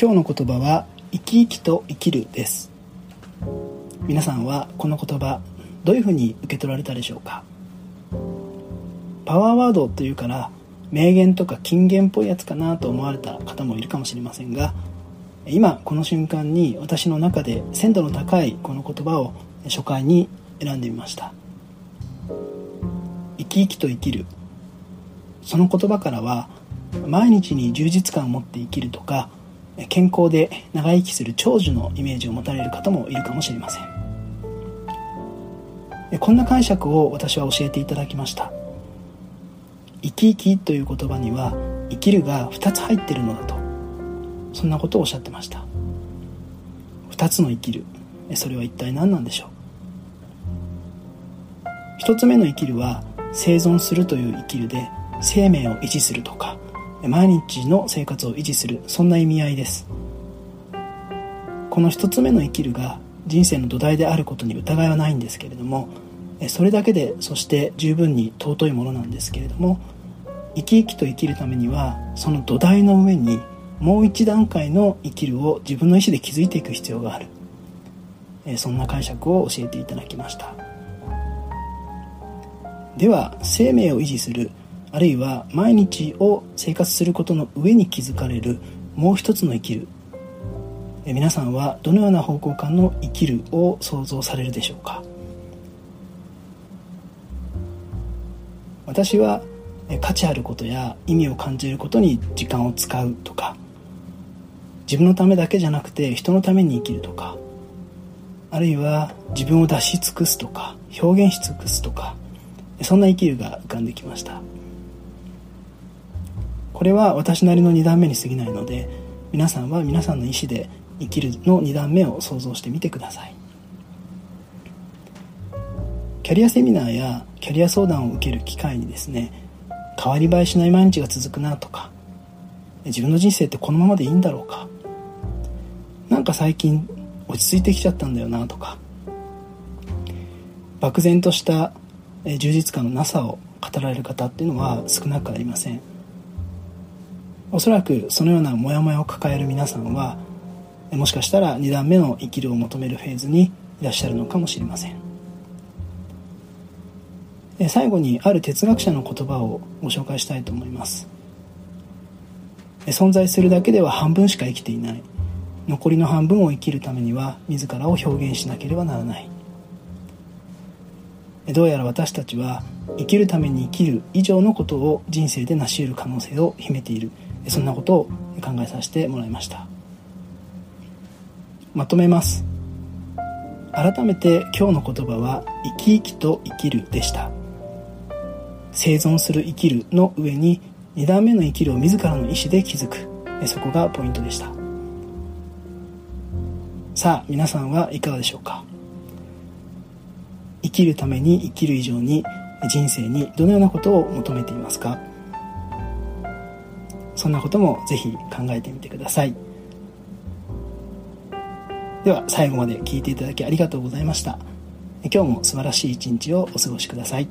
今日の言葉は生き生きと生きるです。皆さんはこの言葉どういうふうに受け取られたでしょうか？パワーワードというから名言とか金言っぽいやつかなと思われた方もいるかもしれませんが今この瞬間に私の中で鮮度の高いこの言葉を初回に選んでみました。生き生きと生きる。その言葉からは毎日に充実感を持って生きるとか健康で長生きする長寿のイメージを持たれる方もいるかもしれません。こんな解釈を私は教えていただきました。生き生きという言葉には生きるが2つ入ってるのだと。そんなことをおっしゃってました。2つの生きる。それは一体何なんでしょう？1つ目の生きるは生存するという生きるで生命を維持するとか。毎日の生活を維持するそんな意味合いです。この一つ目の生きるが人生の土台であることに疑いはないんですけれどもそれだけでそして十分に尊いものなんですけれども生き生きと生きるためにはその土台の上にもう一段階の生きるを自分の意思で築いていく必要がある。そんな解釈を教えていただきました。では生命を維持するあるいは毎日を生活することの上に築かれるもう一つの生きる。皆さんはどのような方向感の生きるを想像されるでしょうか？私は価値あることや意味を感じることに時間を使うとか自分のためだけじゃなくて人のために生きるとかあるいは自分を出し尽くすとか表現し尽くすとかそんな生きるが浮かんできました。これは私なりの2段目に過ぎないので皆さんは皆さんの意思で生きるの2段目を想像してみてください。キャリアセミナーやキャリア相談を受ける機会にですね変わり映えしない毎日が続くなとか自分の人生ってこのままでいいんだろうかなんか最近落ち着いてきちゃったんだよなとか漠然とした充実感のなさを語られる方っていうのは少なくありません。おそらくそのようなモヤモヤを抱える皆さんはもしかしたら2段目の生きるを求めるフェーズにいらっしゃるのかもしれません。最後にある哲学者の言葉をご紹介したいと思います。存在するだけでは半分しか生きていない。残りの半分を生きるためには自らを表現しなければならない。どうやら私たちは生きるために生きる以上のことを人生で成し得る可能性を秘めている。そんなことを考えさせてもらいました。まとめます。改めて今日の言葉は「生き生きと生きる」でした。生存する生きるの上に2段目の生きるを自らの意志で築く。そこがポイントでした。さあ皆さんはいかがでしょうか。生きるために生きる以上に人生にどのようなことを求めていますか？そんなこともぜひ考えてみてください。では最後まで聞いていただきありがとうございました。今日も素晴らしい一日をお過ごしください。